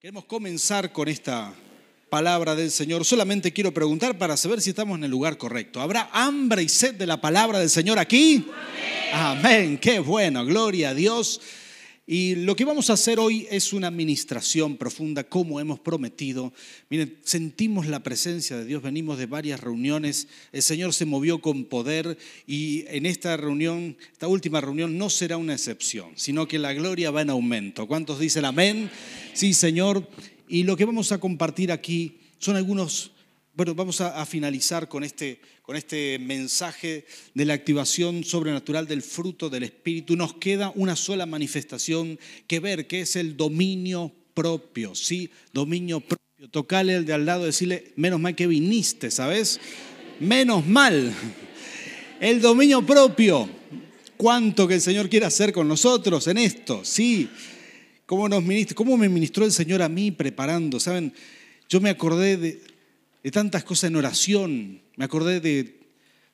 Queremos comenzar con esta palabra del Señor. Solamente quiero preguntar para saber si estamos en el lugar correcto. ¿Habrá hambre y sed de la palabra del Señor aquí? Amén. Qué bueno. Gloria a Dios. Y lo que vamos a hacer hoy es una administración profunda, como hemos prometido. Miren, sentimos la presencia de Dios, venimos de varias reuniones, el Señor se movió con poder y en esta reunión, esta última reunión, no será una excepción, sino que la gloria va en aumento. ¿Cuántos dicen amén? Sí, Señor. Y lo que vamos a compartir aquí son algunos bueno, vamos a, finalizar con este, con este mensaje de la activación sobrenatural del fruto del Espíritu. Nos queda una sola manifestación que ver, que es el dominio propio, ¿sí? Dominio propio. Tocale al de al lado, decirle, menos mal que viniste, ¿sabes? Menos mal. El dominio propio. ¿Cuánto que el Señor quiere hacer con nosotros en esto? Sí. ¿Cómo, nos ¿Cómo me ministró el Señor a mí preparando? ¿Saben? Yo me acordé de, de tantas cosas en oración, me acordé de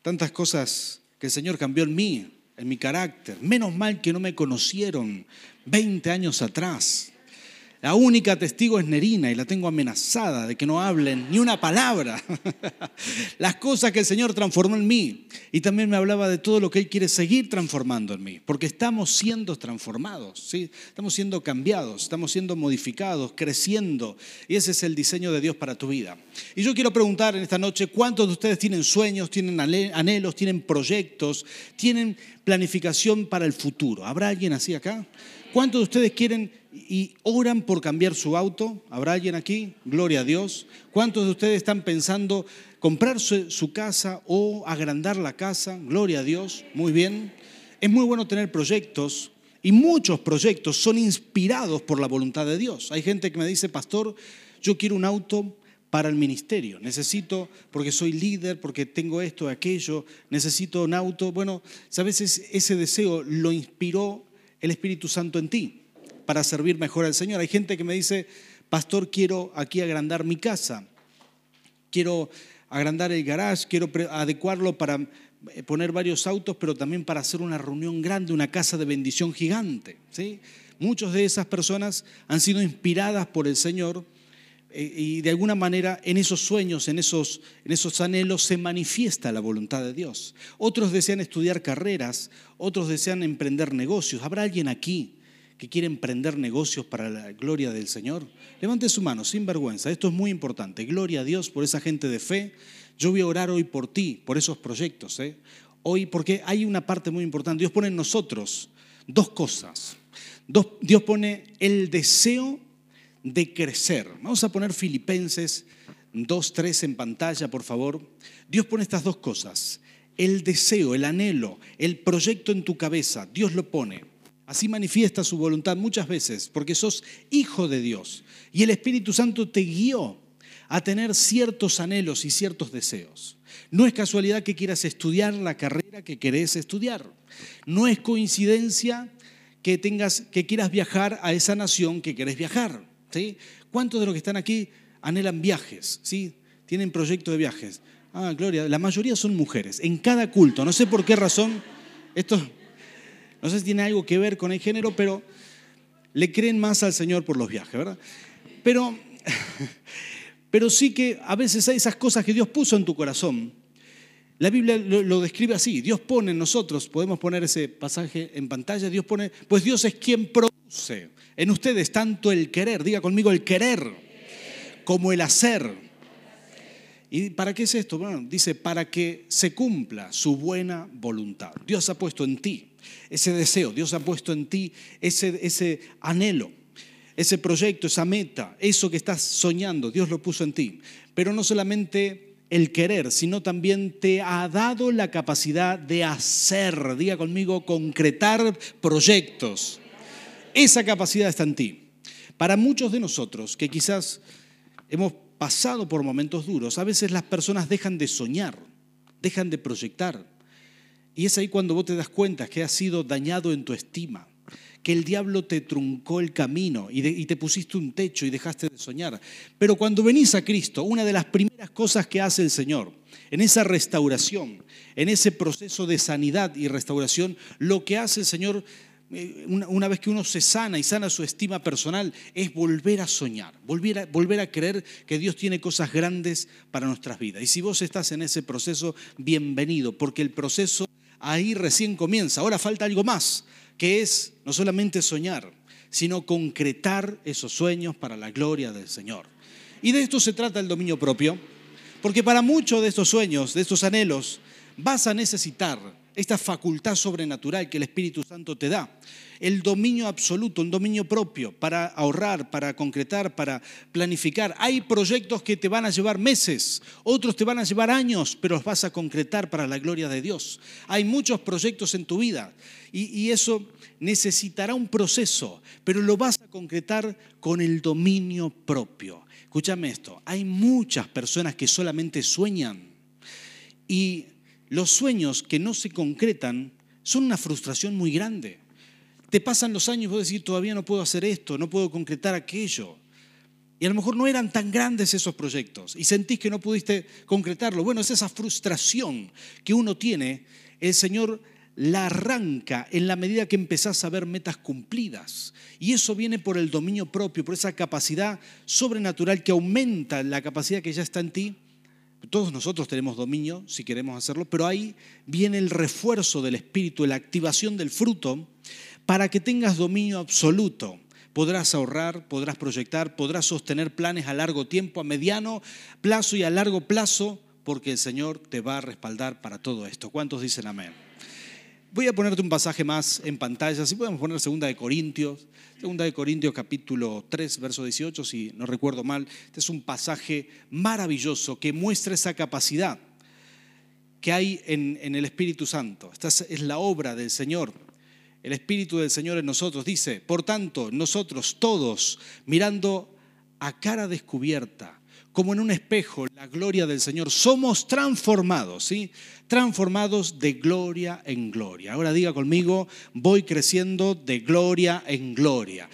tantas cosas que el Señor cambió en mí, en mi carácter. Menos mal que no me conocieron 20 años atrás. La única testigo es Nerina y la tengo amenazada de que no hablen ni una palabra. Las cosas que el Señor transformó en mí. Y también me hablaba de todo lo que Él quiere seguir transformando en mí. Porque estamos siendo transformados, ¿sí? estamos siendo cambiados, estamos siendo modificados, creciendo. Y ese es el diseño de Dios para tu vida. Y yo quiero preguntar en esta noche, ¿cuántos de ustedes tienen sueños, tienen anhelos, tienen proyectos, tienen planificación para el futuro? ¿Habrá alguien así acá? ¿Cuántos de ustedes quieren y oran por cambiar su auto? ¿Habrá alguien aquí? Gloria a Dios. ¿Cuántos de ustedes están pensando comprar su, casa o agrandar la casa? Gloria a Dios. Muy bien. Es muy bueno tener proyectos y muchos proyectos son inspirados por la voluntad de Dios. Hay gente que me dice, pastor, yo quiero un auto para el ministerio. Necesito, porque soy líder, porque tengo esto, aquello, necesito un auto. Bueno, veces ese deseo lo inspiró el Espíritu Santo en ti para servir mejor al Señor. Hay gente que me dice, pastor, quiero aquí agrandar mi casa, quiero agrandar el garage, quiero adecuarlo para eh, poner varios autos, pero también para hacer una reunión grande, una casa de bendición gigante. ¿sí? Muchas de esas personas han sido inspiradas por el Señor eh, y de alguna manera en esos sueños, en esos, en esos anhelos se manifiesta la voluntad de Dios. Otros desean estudiar carreras, otros desean emprender negocios. ¿Habrá alguien aquí que quiere emprender negocios para la gloria del Señor? Levante su mano, sin vergüenza. Esto es muy importante. Gloria a Dios por esa gente de fe. Yo voy a orar hoy por ti, por esos proyectos. ¿eh? Hoy, porque hay una parte muy importante. Dios pone en nosotros dos cosas. Dios pone el deseo de crecer. Vamos a poner Filipenses 2.3 en pantalla, por favor. Dios pone estas dos cosas. El deseo, el anhelo, el proyecto en tu cabeza, Dios lo pone. Así manifiesta su voluntad muchas veces, porque sos hijo de Dios. Y el Espíritu Santo te guió a tener ciertos anhelos y ciertos deseos. No es casualidad que quieras estudiar la carrera que querés estudiar. No es coincidencia que, tengas, que quieras viajar a esa nación que querés viajar. ¿Cuántos de los que están aquí anhelan viajes? ¿sí? Tienen proyectos de viajes. Ah, Gloria, la mayoría son mujeres. En cada culto, no sé por qué razón, esto no sé si tiene algo que ver con el género, pero le creen más al Señor por los viajes, ¿verdad? Pero, pero sí que a veces hay esas cosas que Dios puso en tu corazón. La Biblia lo, lo, describe así, Dios pone en nosotros, podemos poner ese pasaje en pantalla, Dios pone, pues Dios es quien produce en ustedes tanto el querer, diga conmigo el querer, como el hacer. ¿Y para qué es esto? Bueno, dice, para que se cumpla su buena voluntad. Dios ha puesto en ti ese deseo, Dios ha puesto en ti ese, ese anhelo, ese proyecto, esa meta, eso que estás soñando, Dios lo puso en ti. Pero no solamente el querer, sino también te ha dado la capacidad de hacer, diga conmigo, concretar proyectos. Esa capacidad está en ti. Para muchos de nosotros que quizás hemos pasado por momentos duros, a veces las personas dejan de soñar, dejan de proyectar. Y es ahí cuando vos te das cuenta que has sido dañado en tu estima, que el diablo te truncó el camino y, te pusiste un techo y dejaste de soñar. Pero cuando venís a Cristo, una de las primeras cosas que hace el Señor, en esa restauración, en ese proceso de sanidad y restauración, lo que hace el Señor eh, una, vez que uno se sana y sana su estima personal, es volver a soñar, volver a, volver a creer que Dios tiene cosas grandes para nuestras vidas. Y si vos estás en ese proceso, bienvenido, porque el proceso ahí recién comienza. Ahora falta algo más, que es no solamente soñar, sino concretar esos sueños para la gloria del Señor. Y de esto se trata el dominio propio, porque para muchos de estos sueños, de estos anhelos, vas a necesitar esta facultad sobrenatural que el Espíritu Santo te da, el dominio absoluto, un dominio propio para ahorrar, para concretar, para planificar. Hay proyectos que te van a llevar meses, otros te van a llevar años, pero los vas a concretar para la gloria de Dios. Hay muchos proyectos en tu vida y, y eso necesitará un proceso, pero lo vas a concretar con el dominio propio. Escúchame esto, hay muchas personas que solamente sueñan y los sueños que no se concretan son una frustración muy grande. Te pasan los años vos decís, todavía no puedo hacer esto, no puedo concretar aquello. Y a lo mejor no eran tan grandes esos proyectos y sentís que no pudiste concretarlo. Bueno, es esa frustración que uno tiene, el Señor la arranca en la medida que empezás a ver metas cumplidas. Y eso viene por el dominio propio, por esa capacidad sobrenatural que aumenta la capacidad que ya está en ti todos nosotros tenemos dominio si queremos hacerlo, pero ahí viene el refuerzo del espíritu, la activación del fruto, para que tengas dominio absoluto. Podrás ahorrar, podrás proyectar, podrás sostener planes a largo tiempo, a mediano plazo y a largo plazo, porque el Señor te va a respaldar para todo esto. ¿Cuántos dicen amén? Voy a ponerte un pasaje más en pantalla, si podemos poner segunda de Corintios, segunda de Corintios capítulo 3, verso 18, si no recuerdo mal. Este es un pasaje maravilloso que muestra esa capacidad que hay en, en el Espíritu Santo. Esta es la obra del Señor. El Espíritu del Señor en nosotros dice, por tanto, nosotros todos, mirando a cara descubierta, como en un espejo la gloria del Señor, somos transformados, ¿sí? Transformados de gloria en gloria. Ahora diga conmigo, voy creciendo de gloria en gloria.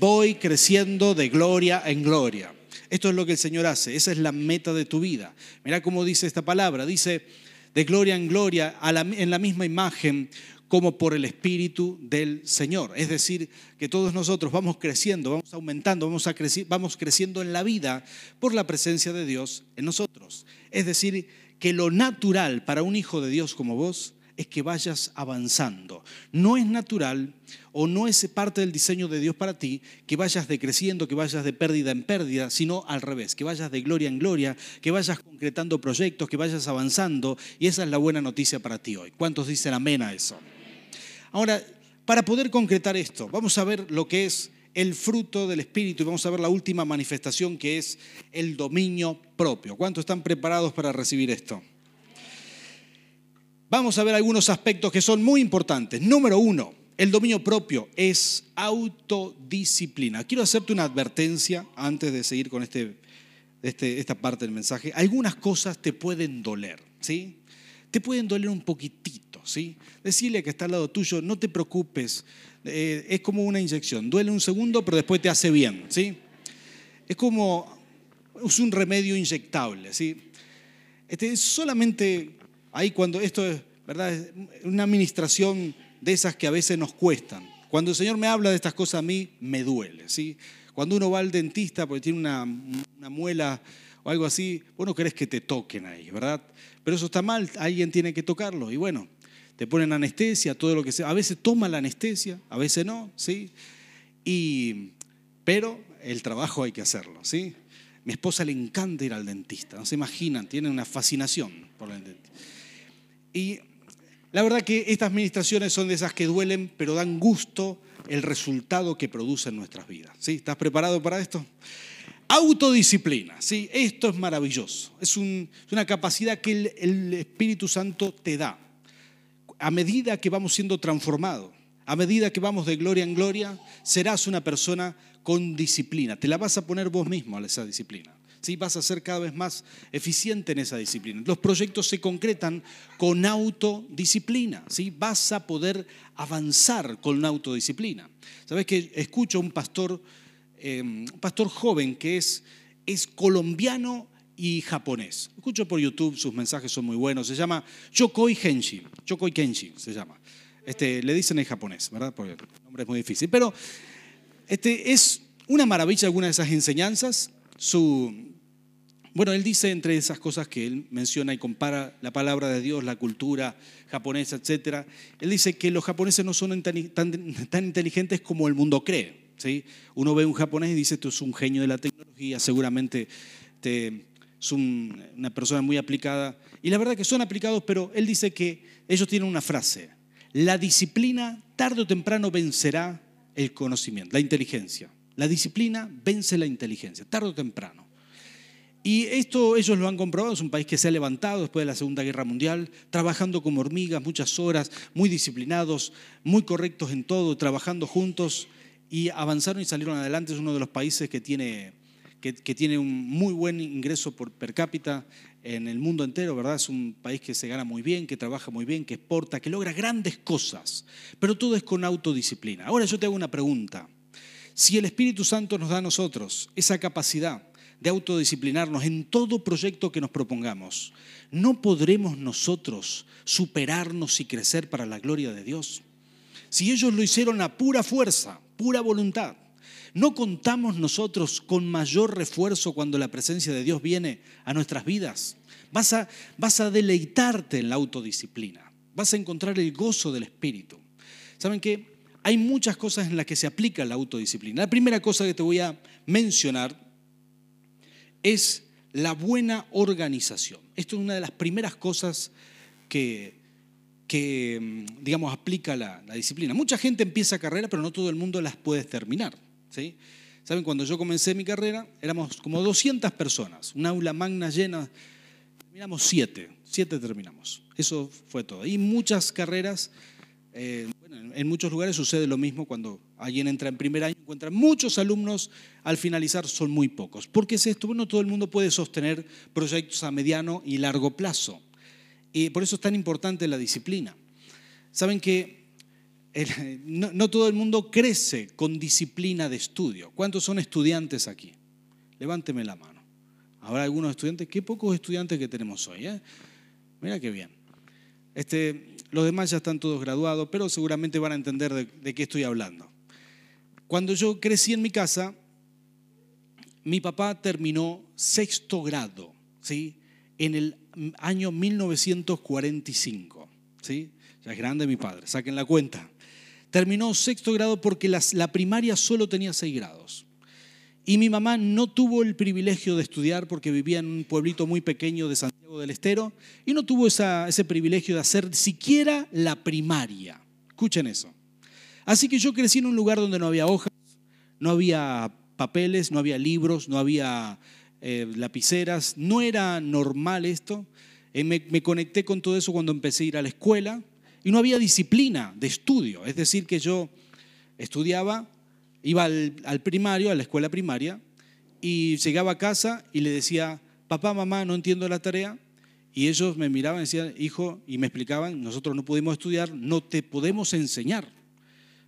Voy creciendo de gloria en gloria. Esto es lo que el Señor hace, esa es la meta de tu vida. Mira cómo dice esta palabra, dice de gloria en gloria, en la misma imagen como por el Espíritu del Señor. Es decir, que todos nosotros vamos creciendo, vamos aumentando, vamos, a vamos creciendo en la vida por la presencia de Dios en nosotros. Es decir, que lo natural para un hijo de Dios como vos es que vayas avanzando. No es natural o no es parte del diseño de Dios para ti que vayas decreciendo, que vayas de pérdida en pérdida, sino al revés, que vayas de gloria en gloria, que vayas concretando proyectos, que vayas avanzando. Y esa es la buena noticia para ti hoy. ¿Cuántos dicen amén a eso? Ahora, para poder concretar esto, vamos a ver lo que es el fruto del Espíritu y vamos a ver la última manifestación que es el dominio propio. ¿Cuántos están preparados para recibir esto? Vamos a ver algunos aspectos que son muy importantes. Número uno, el dominio propio es autodisciplina. Quiero hacerte una advertencia antes de seguir con este, este, esta parte del mensaje. Algunas cosas te pueden doler, ¿sí? Te pueden doler un poquitito ¿sí? Decirle que está al lado tuyo, no te preocupes, eh, es como una inyección, duele un segundo, pero después te hace bien, ¿sí? Es como, es un remedio inyectable, ¿sí? Este, solamente ahí cuando esto es, ¿verdad? Una administración de esas que a veces nos cuestan. Cuando el Señor me habla de estas cosas a mí, me duele, ¿sí? Cuando uno va al dentista porque tiene una, una muela o algo así, vos no querés que te toquen ahí, ¿verdad? Pero eso está mal, alguien tiene que tocarlo. Y bueno, te ponen anestesia, todo lo que sea. A veces toma la anestesia, a veces no, ¿sí? Y, pero el trabajo hay que hacerlo, ¿sí? Mi esposa le encanta ir al dentista, no se imaginan, tiene una fascinación por el dentista. Y la verdad que estas administraciones son de esas que duelen, pero dan gusto el resultado que producen en nuestras vidas. ¿sí? ¿Estás preparado para esto? Autodisciplina, ¿sí? esto es maravilloso. Es, una capacidad que el Espíritu Santo te da a medida que vamos siendo transformados, a medida que vamos de gloria en gloria, serás una persona con disciplina. Te la vas a poner vos mismo a esa disciplina. ¿sí? Vas a ser cada vez más eficiente en esa disciplina. Los proyectos se concretan con autodisciplina. ¿sí? Vas a poder avanzar con autodisciplina. Sabes que escucho a un pastor, eh, un pastor joven que es, es colombiano y japonés. Escucho por YouTube, sus mensajes son muy buenos. Se llama Chokoi Henshi. Chokoi Kenshi se llama. Este, le dicen en japonés, ¿verdad? Porque el nombre es muy difícil. Pero este, es una maravilla alguna de esas enseñanzas. Su, bueno, él dice entre esas cosas que él menciona y compara la palabra de Dios, la cultura japonesa, etc. Él dice que los japoneses no son tan, tan, inteligentes como el mundo cree. ¿sí? Uno ve un japonés y dice, esto es un genio de la tecnología, seguramente te, es una persona muy aplicada. Y la verdad que son aplicados, pero él dice que ellos tienen una frase. La disciplina tarde o temprano vencerá el conocimiento, la inteligencia. La disciplina vence la inteligencia, tarde o temprano. Y esto ellos lo han comprobado, es un país que se ha levantado después de la Segunda Guerra Mundial, trabajando como hormigas muchas horas, muy disciplinados, muy correctos en todo, trabajando juntos y avanzaron y salieron adelante. Es uno de los países que tiene, que, tiene un muy buen ingreso por per cápita en el mundo entero, ¿verdad? Es un país que se gana muy bien, que trabaja muy bien, que exporta, que logra grandes cosas, pero todo es con autodisciplina. Ahora yo te hago una pregunta. Si el Espíritu Santo nos da a nosotros esa capacidad, de autodisciplinarnos en todo proyecto que nos propongamos, ¿no podremos nosotros superarnos y crecer para la gloria de Dios? Si ellos lo hicieron a pura fuerza, pura voluntad, ¿no contamos nosotros con mayor refuerzo cuando la presencia de Dios viene a nuestras vidas? Vas a, vas a deleitarte en la autodisciplina, vas a encontrar el gozo del Espíritu. ¿Saben qué? Hay muchas cosas en las que se aplica la autodisciplina. La primera cosa que te voy a mencionar es la buena organización. Esto es una de las primeras cosas que, mm, digamos, aplica la, disciplina. Mucha gente empieza carrera, pero no todo el mundo las puede terminar. Saben, cuando yo comencé mi carrera, éramos como 200 personas, un aula magna llena, terminamos siete, siete terminamos. Eso fue todo. Y muchas carreras eh, en muchos lugares sucede lo mismo cuando alguien entra en primer año, encuentra muchos alumnos, al finalizar son muy pocos. ¿Por qué es esto? Bueno, todo el mundo puede sostener proyectos a mediano y largo plazo. Y por eso es tan importante la disciplina. Saben que no, todo el mundo crece con disciplina de estudio. ¿Cuántos son estudiantes aquí? Levánteme la mano. Habrá algunos estudiantes, qué pocos estudiantes que tenemos hoy. ¿eh? Mira qué bien. Este, los demás ya están todos graduados, pero seguramente van a entender de, qué estoy hablando. Cuando yo crecí en mi casa, mi papá terminó sexto grado, ¿sí? En el año 1945, ¿sí? Ya es grande mi padre, saquen la cuenta. Terminó sexto grado porque la primaria solo tenía seis grados. Y mi mamá no tuvo el privilegio de estudiar porque vivía en un pueblito muy pequeño de Santiago del Estero y no tuvo ese privilegio de hacer siquiera la primaria. Escuchen eso. Así que yo crecí en un lugar donde no había hojas, no había papeles, no había libros, no había eh, lapiceras, no era normal esto. Eh, me, me conecté con todo eso cuando empecé a ir a la escuela y no había disciplina de estudio, es decir, que yo estudiaba Iba al, primario, a la escuela primaria, y llegaba a casa y le decía, papá, mamá, no entiendo la tarea. Y ellos me miraban y decían, hijo, y me explicaban, nosotros no pudimos estudiar, no te podemos enseñar.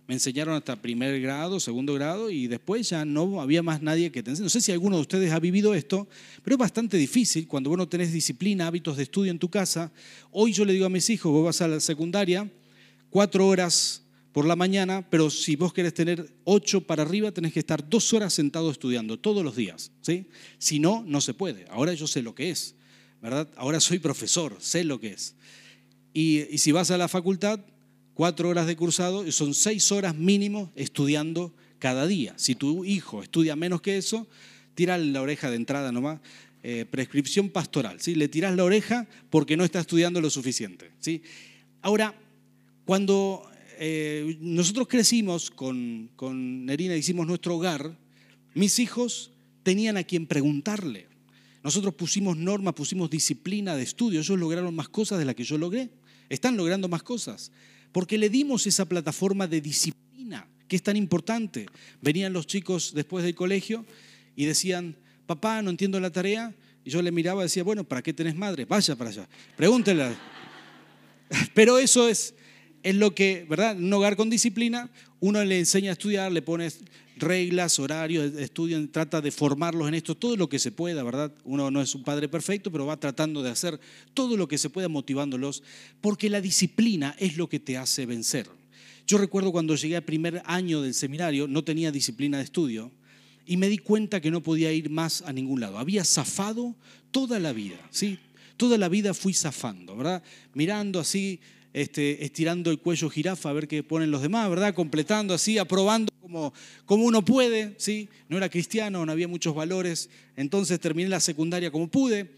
Me enseñaron hasta primer grado, segundo grado, y después ya no había más nadie que te enseñe. No sé si alguno de ustedes ha vivido esto, pero es bastante difícil cuando vos no tenés disciplina, hábitos de estudio en tu casa. Hoy yo le digo a mis hijos, vos vas a la secundaria, cuatro horas por la mañana, pero si vos querés tener ocho para arriba, tenés que estar dos horas sentado estudiando todos los días. ¿sí? Si no, no se puede. Ahora yo sé lo que es, ¿verdad? Ahora soy profesor, sé lo que es. Y, y si vas a la facultad, cuatro horas de cursado, y son seis horas mínimo estudiando cada día. Si tu hijo estudia menos que eso, tira la oreja de entrada nomás. Eh, prescripción pastoral, ¿sí? le tiras la oreja porque no está estudiando lo suficiente. ¿sí? Ahora, cuando eh, nosotros crecimos con, con Nerina, hicimos nuestro hogar, mis hijos tenían a quien preguntarle. Nosotros pusimos normas, pusimos disciplina de estudio, ellos lograron más cosas de las que yo logré, están logrando más cosas, porque le dimos esa plataforma de disciplina, que es tan importante. Venían los chicos después del colegio y decían, papá, no entiendo la tarea, y yo le miraba y decía, bueno, ¿para qué tenés madre? Vaya para allá, pregúntele. Pero eso es, es lo que, ¿verdad? En un hogar con disciplina, uno le enseña a estudiar, le pone reglas, horarios, estudian, trata de formarlos en esto, todo lo que se pueda, ¿verdad? Uno no es un padre perfecto, pero va tratando de hacer todo lo que se pueda motivándolos, porque la disciplina es lo que te hace vencer. Yo recuerdo cuando llegué al primer año del seminario, no tenía disciplina de estudio, y me di cuenta que no podía ir más a ningún lado. Había zafado toda la vida, ¿sí? Toda la vida fui zafando, ¿verdad? Mirando así, este, estirando el cuello jirafa a ver qué ponen los demás, ¿verdad? Completando así, aprobando como, como uno puede, ¿sí? No era cristiano, no había muchos valores, entonces terminé la secundaria como pude.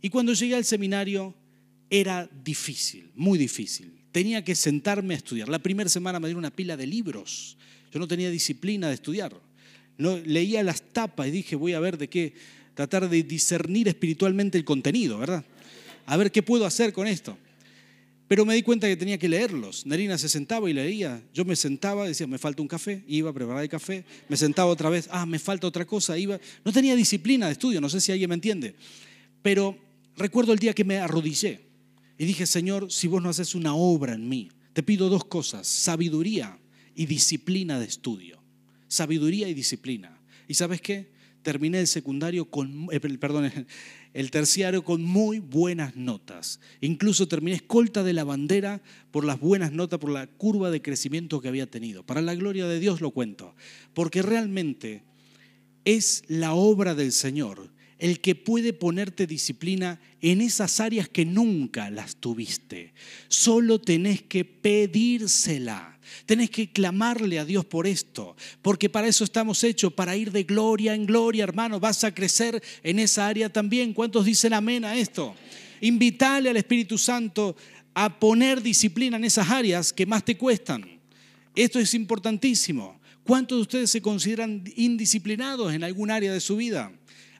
Y cuando llegué al seminario era difícil, muy difícil. Tenía que sentarme a estudiar. La primera semana me dieron una pila de libros. Yo no tenía disciplina de estudiar. No, leía las tapas y dije, voy a ver de qué, tratar de discernir espiritualmente el contenido, ¿verdad? A ver qué puedo hacer con esto. Pero me di cuenta que tenía que leerlos. Nerina se sentaba y leía. Yo me sentaba, decía, me falta un café, iba a preparar el café, me sentaba otra vez, ah, me falta otra cosa, iba. No tenía disciplina de estudio, no sé si alguien me entiende. Pero recuerdo el día que me arrodillé y dije, Señor, si vos no haces una obra en mí, te pido dos cosas, sabiduría y disciplina de estudio sabiduría y disciplina. ¿Y sabes qué? Terminé el secundario con, eh, perdón, el terciario con muy buenas notas. Incluso terminé escolta de la bandera por las buenas notas, por la curva de crecimiento que había tenido. Para la gloria de Dios lo cuento, porque realmente es la obra del Señor el que puede ponerte disciplina en esas áreas que nunca las tuviste. Solo tenés que pedírsela. Tenés que clamarle a Dios por esto, porque para eso estamos hechos, para ir de gloria en gloria, hermano. Vas a crecer en esa área también. ¿Cuántos dicen amén a esto? Invítale al Espíritu Santo a poner disciplina en esas áreas que más te cuestan. Esto es importantísimo. ¿Cuántos de ustedes se consideran indisciplinados en algún área de su vida?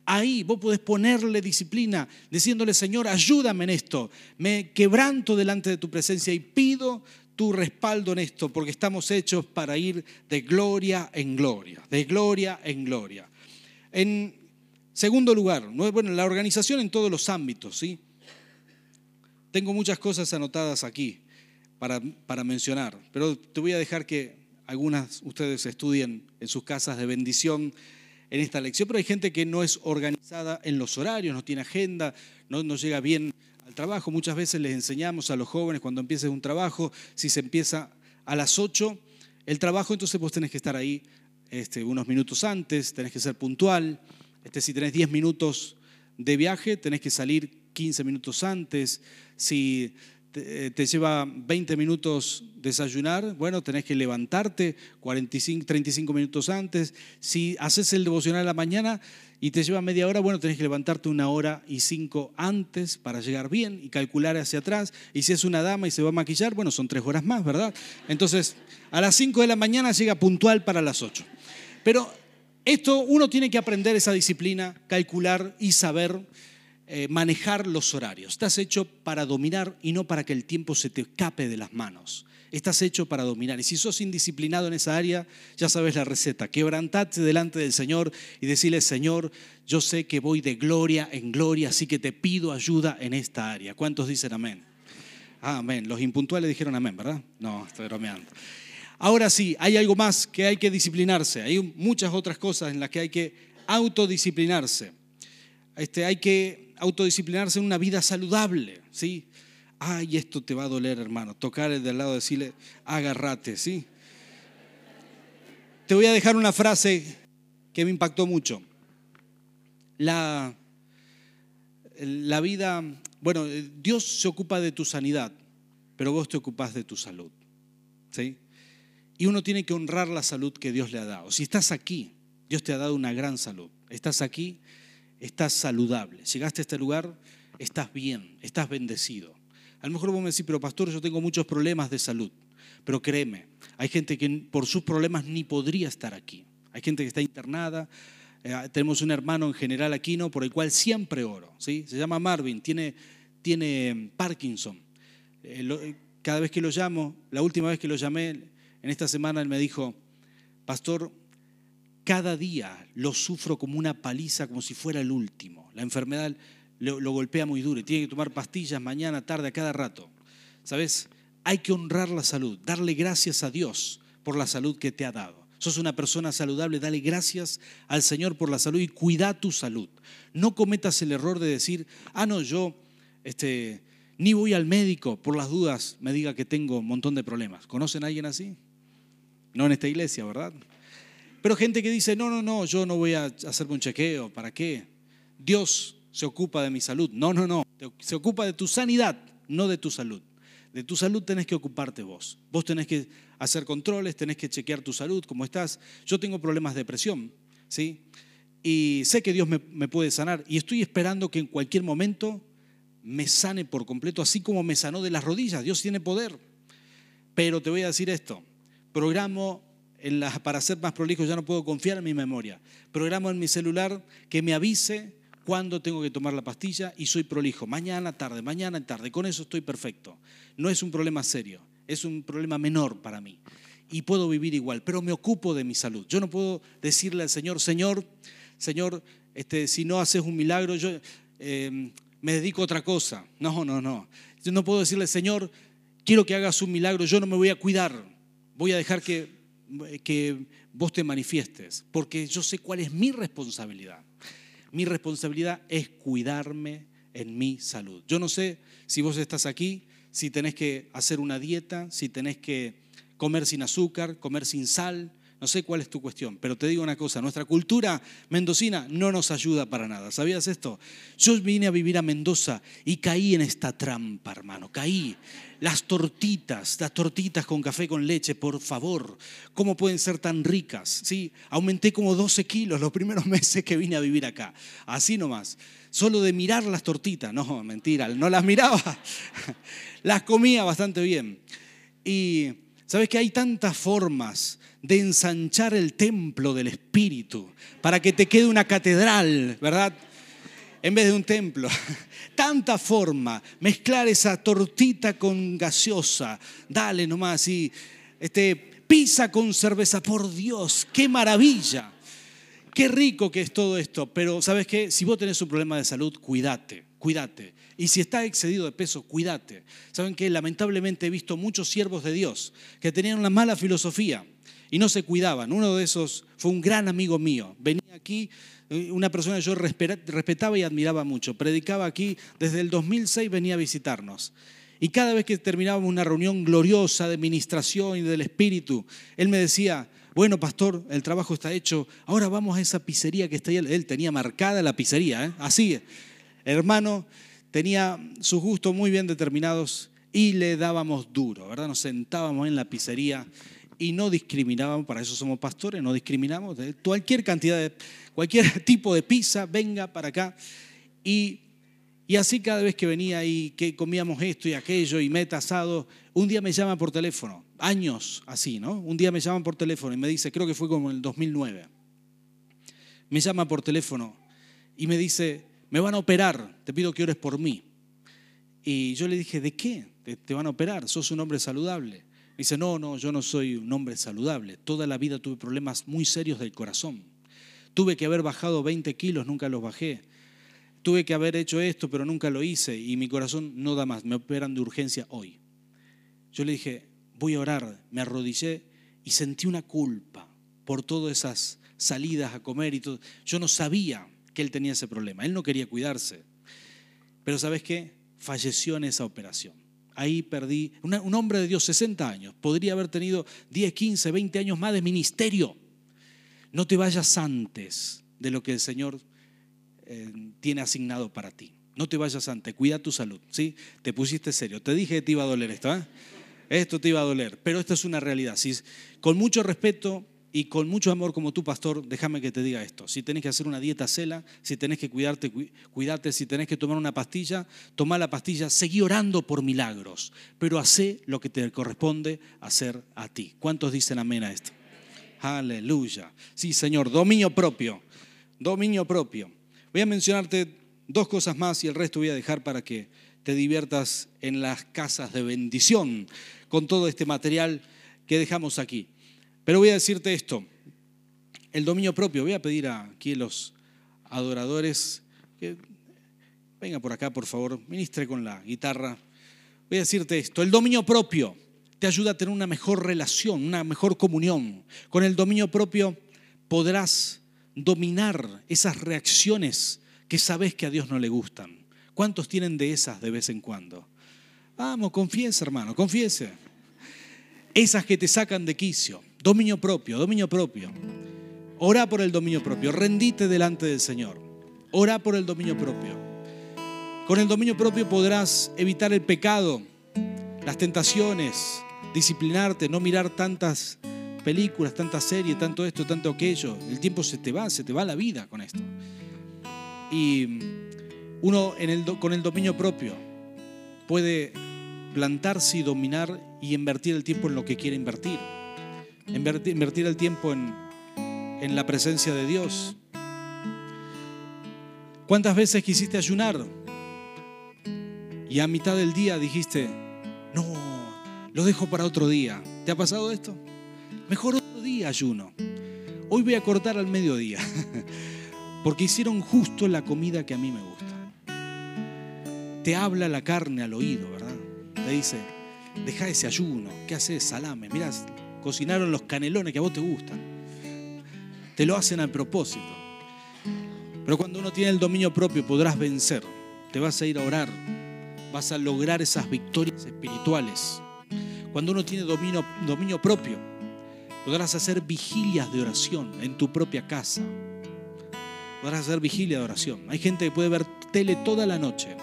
Ahí vos podés ponerle disciplina, diciéndole, Señor, ayúdame en esto. Me quebranto delante de tu presencia y pido tu respaldo en esto, porque estamos hechos para ir de gloria en gloria, de gloria en gloria. En segundo lugar, bueno, la organización en todos los ámbitos, ¿sí? Tengo muchas cosas anotadas aquí para, para mencionar, pero te voy a dejar que algunas ustedes estudien en sus casas de bendición en esta lección, pero hay gente que no es organizada en los horarios, no tiene agenda, no, no llega bien al trabajo. Muchas veces les enseñamos a los jóvenes cuando empieces un trabajo, si se empieza a las 8, el trabajo entonces vos tenés que estar ahí este, unos minutos antes, tenés que ser puntual. Este, si tenés 10 minutos de viaje, tenés que salir 15 minutos antes. Si te, te, lleva 20 minutos desayunar, bueno, tenés que levantarte 45, 35 minutos antes. Si haces el devocional a la mañana, y te lleva media hora, bueno, tenés que levantarte una hora y cinco antes para llegar bien y calcular hacia atrás. Y si es una dama y se va a maquillar, bueno, son tres horas más, ¿verdad? Entonces, a las cinco de la mañana llega puntual para las ocho. Pero esto uno tiene que aprender esa disciplina, calcular y saber eh, manejar los horarios. Estás hecho para dominar y no para que el tiempo se te escape de las manos. Estás hecho para dominar. Y si sos indisciplinado en esa área, ya sabes la receta. Quebrantate delante del Señor y decirle, Señor, yo sé que voy de gloria en gloria, así que te pido ayuda en esta área. ¿Cuántos dicen amén? amén. Los impuntuales dijeron amén, ¿verdad? No, estoy bromeando. Ahora sí, hay algo más que hay que disciplinarse. Hay muchas otras cosas en las que hay que autodisciplinarse. Este, hay que autodisciplinarse en una vida saludable, ¿sí? ay, esto te va a doler, hermano. Tocar el lado, decirle, agárrate, ¿sí? Te voy a dejar una frase que me impactó mucho. La, la vida, bueno, Dios se ocupa de tu sanidad, pero vos te ocupás de tu salud, ¿sí? Y uno tiene que honrar la salud que Dios le ha dado. Si estás aquí, Dios te ha dado una gran salud. Estás aquí, estás saludable. Llegaste a este lugar, estás bien, estás bendecido. A lo mejor vos me decís, pero pastor, yo tengo muchos problemas de salud. Pero créeme, hay gente que por sus problemas ni podría estar aquí. Hay gente que está internada. Eh, tenemos un hermano en general aquí, ¿no? por el cual siempre oro. ¿sí? Se llama Marvin, tiene, tiene mm, Parkinson. Eh, eh, cada vez que lo llamo, la última vez que lo llamé, en esta semana él me dijo, pastor, cada día lo sufro como una paliza, como si fuera el último. La enfermedad lo, golpea muy duro y tiene que tomar pastillas mañana, tarde, a cada rato. ¿Sabes? hay que honrar la salud, darle gracias a Dios por la salud que te ha dado. Sos una persona saludable, dale gracias al Señor por la salud y cuida tu salud. No cometas el error de decir, ah, no, yo este, ni voy al médico por las dudas, me diga que tengo un montón de problemas. ¿Conocen a alguien así? No en esta iglesia, ¿verdad? Pero gente que dice, no, no, no, yo no voy a hacerme un chequeo, ¿para qué? Dios se ocupa de mi salud. No, no, no, se ocupa de tu sanidad, no de tu salud. De tu salud tenés que ocuparte vos. Vos tenés que hacer controles, tenés que chequear tu salud, cómo estás. Yo tengo problemas de presión, ¿sí? Y sé que Dios me, me puede sanar y estoy esperando que en cualquier momento me sane por completo, así como me sanó de las rodillas. Dios tiene poder. Pero te voy a decir esto, programo para ser más prolijo, ya no puedo confiar en mi memoria. Programo en mi celular que me avise cuándo tengo que tomar la pastilla y soy prolijo. Mañana, tarde, mañana, tarde. Con eso estoy perfecto. No es un problema serio, es un problema menor para mí. Y puedo vivir igual, pero me ocupo de mi salud. Yo no puedo decirle al Señor, Señor, Señor, este, si no haces un milagro, yo, eh, me dedico a otra cosa. No, no, no. Yo no puedo decirle, Señor, quiero que hagas un milagro, yo no me voy a cuidar, voy a dejar que, que vos te manifiestes, porque yo sé cuál es mi responsabilidad. Mi responsabilidad es cuidarme en mi salud. Yo no sé si vos estás aquí, si tenés que hacer una dieta, si tenés que comer sin azúcar, comer sin sal, no sé cuál es tu cuestión, pero te digo una cosa, nuestra cultura mendocina no nos ayuda para nada. ¿Sabías esto? Yo vine a vivir a Mendoza y caí en esta trampa, hermano, caí. Las tortitas, las tortitas con café con leche, por favor, ¿cómo pueden ser tan ricas? Sí, aumenté como 12 kilos los primeros meses que vine a vivir acá, así nomás. Solo de mirar las tortitas, no, mentira, no las miraba, las comía bastante bien. Y sabes que hay tantas formas de ensanchar el templo del Espíritu para que te quede una catedral, ¿verdad? En vez de un templo. Tanta forma, mezclar esa tortita con gaseosa, dale nomás, y este, pizza con cerveza, por Dios, qué maravilla. Qué rico que es todo esto, pero ¿sabes qué? Si vos tenés un problema de salud, cuídate, cuídate. Y si está excedido de peso, cuídate. ¿Saben qué? Lamentablemente he visto muchos siervos de Dios que tenían una mala filosofía y no se cuidaban. Uno de esos fue un gran amigo mío. Venía aquí, eh, una persona que yo respetaba y admiraba mucho. Predicaba aquí, desde el 2006 venía a visitarnos. Y cada vez que terminábamos una reunión gloriosa de ministración y del Espíritu, él me decía, bueno, pastor, el trabajo está hecho, ahora vamos a esa pizzería que está ahí. Él tenía marcada la pizzería, ¿eh? así. Hermano, tenía sus gustos muy bien determinados y le dábamos duro, ¿verdad? Nos sentábamos en la pizzería y no discriminábamos, para eso somos pastores, no discriminamos, cualquier cantidad de, cualquier tipo de pizza, venga para acá. Y, y así cada vez que venía y que comíamos esto y aquello y meta asado, un día me llama por teléfono, años así, ¿no? Un día me llaman por teléfono y me dice, creo que fue como en el 2009, me llama por teléfono y me dice, me van a operar, te pido que ores por mí. Y yo le dije, ¿de qué? Te van a operar, sos un hombre saludable. Dice, no, no, yo no soy un hombre saludable. Toda la vida tuve problemas muy serios del corazón. Tuve que haber bajado 20 kilos, nunca los bajé. Tuve que haber hecho esto, pero nunca lo hice y mi corazón no da más. Me operan de urgencia hoy. Yo le dije, voy a orar. Me arrodillé y sentí una culpa por todas esas salidas a comer y todo. Yo no sabía que él tenía ese problema. Él no quería cuidarse. Pero ¿sabes qué? Falleció en esa operación. Ahí perdí, un hombre de Dios, 60 años, podría haber tenido 10, 15, 20 años más de ministerio. No te vayas antes de lo que el Señor eh, tiene asignado para ti. No te vayas antes, cuida tu salud, ¿sí? Te pusiste serio. Te dije que te iba a doler esto, ¿eh? Esto te iba a doler, pero esto es una realidad. ¿sí? Con mucho respeto y con mucho amor como tu pastor, déjame que te diga esto. Si tenés que hacer una dieta cela, si tenés que cuidarte, cuídate, si tenés que tomar una pastilla, toma la pastilla, seguí orando por milagros, pero hace lo que te corresponde hacer a ti. ¿Cuántos dicen amén a esto? Aleluya. Sí, Señor, dominio propio, dominio propio. Voy a mencionarte dos cosas más y el resto voy a dejar para que te diviertas en las casas de bendición con todo este material que dejamos aquí. Pero voy a decirte esto, el dominio propio, voy a pedir aquí a los adoradores que venga por acá, por favor, ministre con la guitarra, Voy a decirte esto, el dominio propio te ayuda a tener una mejor relación, una mejor comunión. Con el dominio propio podrás dominar esas reacciones que sabes que a Dios no le gustan. ¿Cuántos tienen de esas de vez en cuando? Vamos, confiese, hermano, confiese. Esas que te sacan de quicio. Dominio propio, dominio propio. Ora por el dominio propio, rendite delante del Señor. Ora por el dominio propio. Con el dominio propio podrás evitar el pecado, las tentaciones, disciplinarte, no mirar tantas películas, tantas series, tanto esto, tanto aquello. El tiempo se te va, se te va la vida con esto. Y uno con el dominio propio puede plantarse y dominar y invertir el tiempo en lo que quiere invertir. Invertir el tiempo en, en la presencia de Dios. ¿Cuántas veces quisiste ayunar? Y a mitad del día dijiste, no, lo dejo para otro día. ¿Te ha pasado esto? Mejor otro día ayuno. Hoy voy a cortar al mediodía, porque hicieron justo la comida que a mí me gusta. Te habla la carne al oído, ¿verdad? Te dice, deja ese ayuno, ¿qué haces? Salame, mirá, cocinaron los canelones que a vos te gustan te lo hacen al propósito. Pero cuando uno tiene el dominio propio podrás vencer, te vas a ir a orar, vas a lograr esas victorias espirituales. Cuando uno tiene dominio, dominio propio, podrás hacer vigilias de oración en tu propia casa. Podrás hacer vigilia de oración. Hay gente que puede ver tele toda la noche,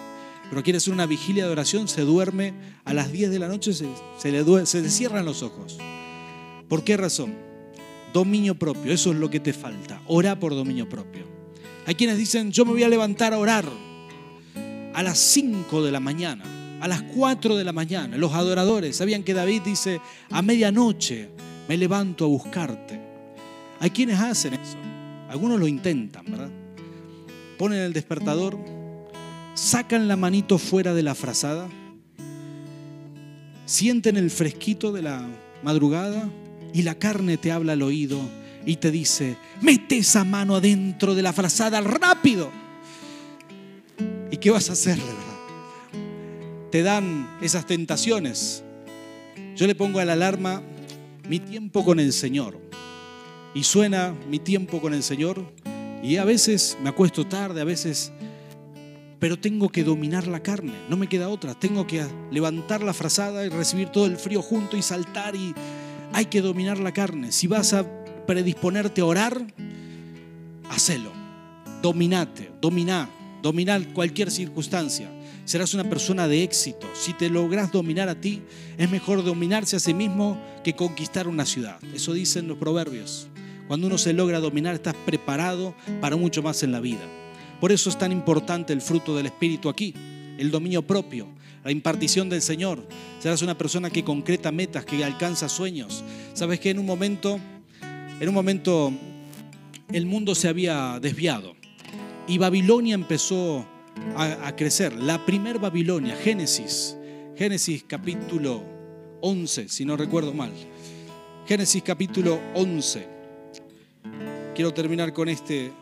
pero quiere hacer una vigilia de oración, se duerme a las 10 de la noche, se, le, se le cierran los ojos. ¿Por qué razón? Dominio propio, eso es lo que te falta. Ora por dominio propio. Hay quienes dicen, yo me voy a levantar a orar a las 5 de la mañana, a las 4 de la mañana. Los adoradores sabían que David dice, a medianoche me levanto a buscarte. Hay quienes hacen eso. Algunos lo intentan, ¿verdad? Ponen el despertador, sacan la manito fuera de la frazada, sienten el fresquito de la madrugada y la carne te habla al oído y te dice, mete esa mano adentro de la frazada rápido. ¿Y qué vas a hacer de verdad? Te dan esas tentaciones. Yo le pongo a la alarma mi tiempo con el Señor. Y suena mi tiempo con el Señor. Y a veces me acuesto tarde, a veces... Pero tengo que dominar la carne, no me queda otra. Tengo que levantar la frazada y recibir todo el frío junto y saltar y hay que dominar la carne. Si vas a predisponerte a orar, hacelo. Dominate, dominá, dominar cualquier circunstancia. Serás una persona de éxito. Si te logras dominar a ti, es mejor dominarse a sí mismo que conquistar una ciudad. Eso dicen los proverbios. Cuando uno se logra dominar, estás preparado para mucho más en la vida. Por eso es tan importante el fruto del Espíritu aquí, el dominio propio, la impartición del Señor. Serás una persona que concreta metas, que alcanza sueños. Sabes que en un momento, en un momento, el mundo se había desviado y Babilonia empezó a, crecer. La primer Babilonia, Génesis, Génesis capítulo 11, si no recuerdo mal. Génesis capítulo 11. Quiero terminar con este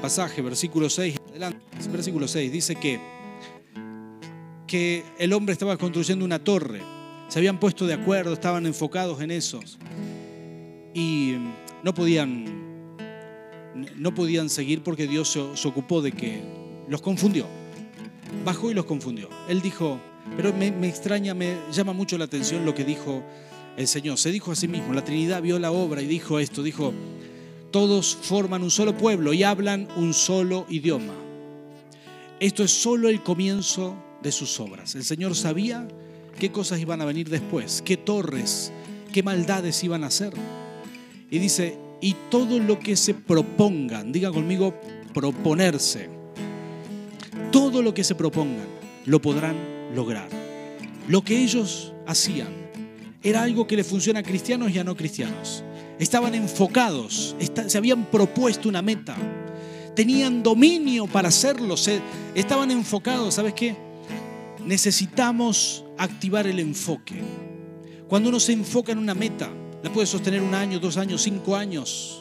pasaje, versículo 6. Adelante, versículo 6 dice que que el hombre estaba construyendo una torre. Se habían puesto de acuerdo, estaban enfocados en eso. Y no podían, no podían seguir porque Dios se, ocupó de que los confundió. Bajó y los confundió. Él dijo, pero me, me extraña, me llama mucho la atención lo que dijo el Señor. Se dijo a sí mismo, la Trinidad vio la obra y dijo esto, dijo, todos forman un solo pueblo y hablan un solo idioma. Esto es solo el comienzo de sus obras. El Señor sabía qué cosas iban a venir después, qué torres, qué maldades iban a hacer. Y dice, y todo lo que se propongan, diga conmigo, proponerse, todo lo que se propongan, lo podrán lograr. Lo que ellos hacían era algo que le funciona a cristianos y a no cristianos. Estaban enfocados, se habían propuesto una meta, tenían dominio para hacerlo, estaban enfocados, ¿sabes qué? Necesitamos activar el enfoque. Cuando uno se enfoca en una meta, la puedes sostener un año, dos años, cinco años.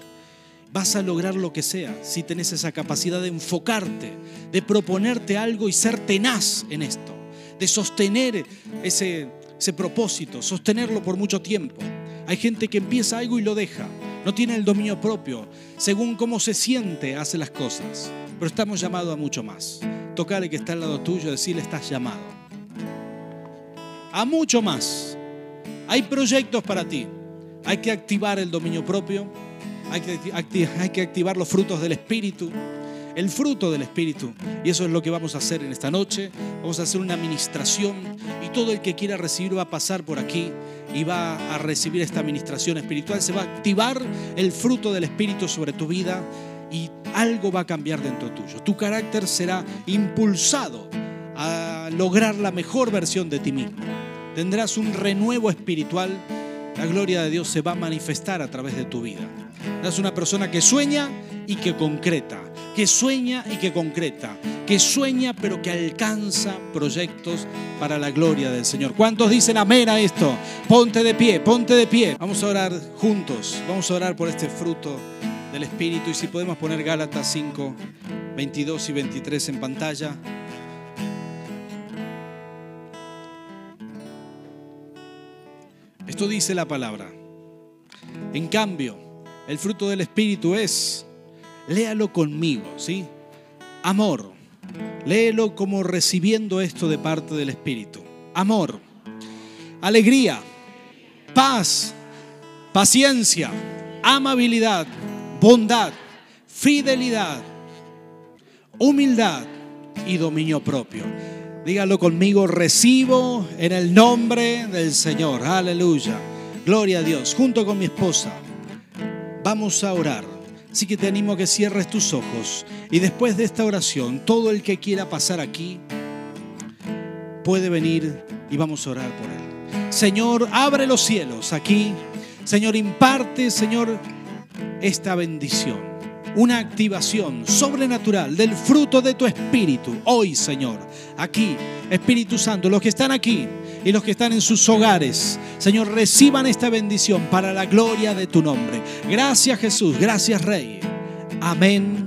Vas a lograr lo que sea si tenés esa capacidad de enfocarte, de proponerte algo y ser tenaz en esto. de sostener ese, ese propósito, sostenerlo por mucho tiempo. Hay gente que empieza algo y lo deja, no tiene el dominio propio, según cómo se siente hace las cosas, pero estamos llamados a mucho más. Tocar el que está al lado tuyo, decirle estás llamado. A mucho más. Hay proyectos para ti. Hay que activar el dominio propio, hay que, activar los frutos del Espíritu, el fruto del Espíritu. Y eso es lo que vamos a hacer en esta noche. Vamos a hacer una administración y todo el que quiera recibir va a pasar por aquí y va a recibir esta administración espiritual. Se va a activar el fruto del Espíritu sobre tu vida y algo va a cambiar dentro tuyo. Tu carácter será impulsado a lograr la mejor versión de ti mismo. Tendrás un renuevo espiritual. La gloria de Dios se va a manifestar a través de tu vida. Eres una persona que sueña y que concreta, que sueña y que concreta, que sueña pero que alcanza proyectos para la gloria del Señor. ¿Cuántos dicen amén a esto? Ponte de pie, ponte de pie. Vamos a orar juntos, vamos a orar por este fruto del Espíritu y si podemos poner Gálatas 5, 22 y 23 en pantalla. Esto dice la palabra. En cambio, el fruto del Espíritu es, léalo conmigo, ¿sí? Amor. Léelo como recibiendo esto de parte del Espíritu. Amor, alegría, paz, paciencia, amabilidad, bondad, fidelidad, humildad y dominio propio. Dígalo conmigo, recibo en el nombre del Señor. Aleluya. Gloria a Dios. Junto con mi esposa vamos a orar. Así que te animo a que cierres tus ojos y después de esta oración, todo el que quiera pasar aquí puede venir y vamos a orar por él. Señor, abre los cielos aquí. Señor, imparte, Señor, esta bendición. Una activación sobrenatural del fruto de tu espíritu. Hoy, Señor, aquí, Espíritu Santo, los que están aquí, y los que están en sus hogares. Señor, reciban esta bendición para la gloria de tu nombre. Gracias Jesús, gracias Rey. Amén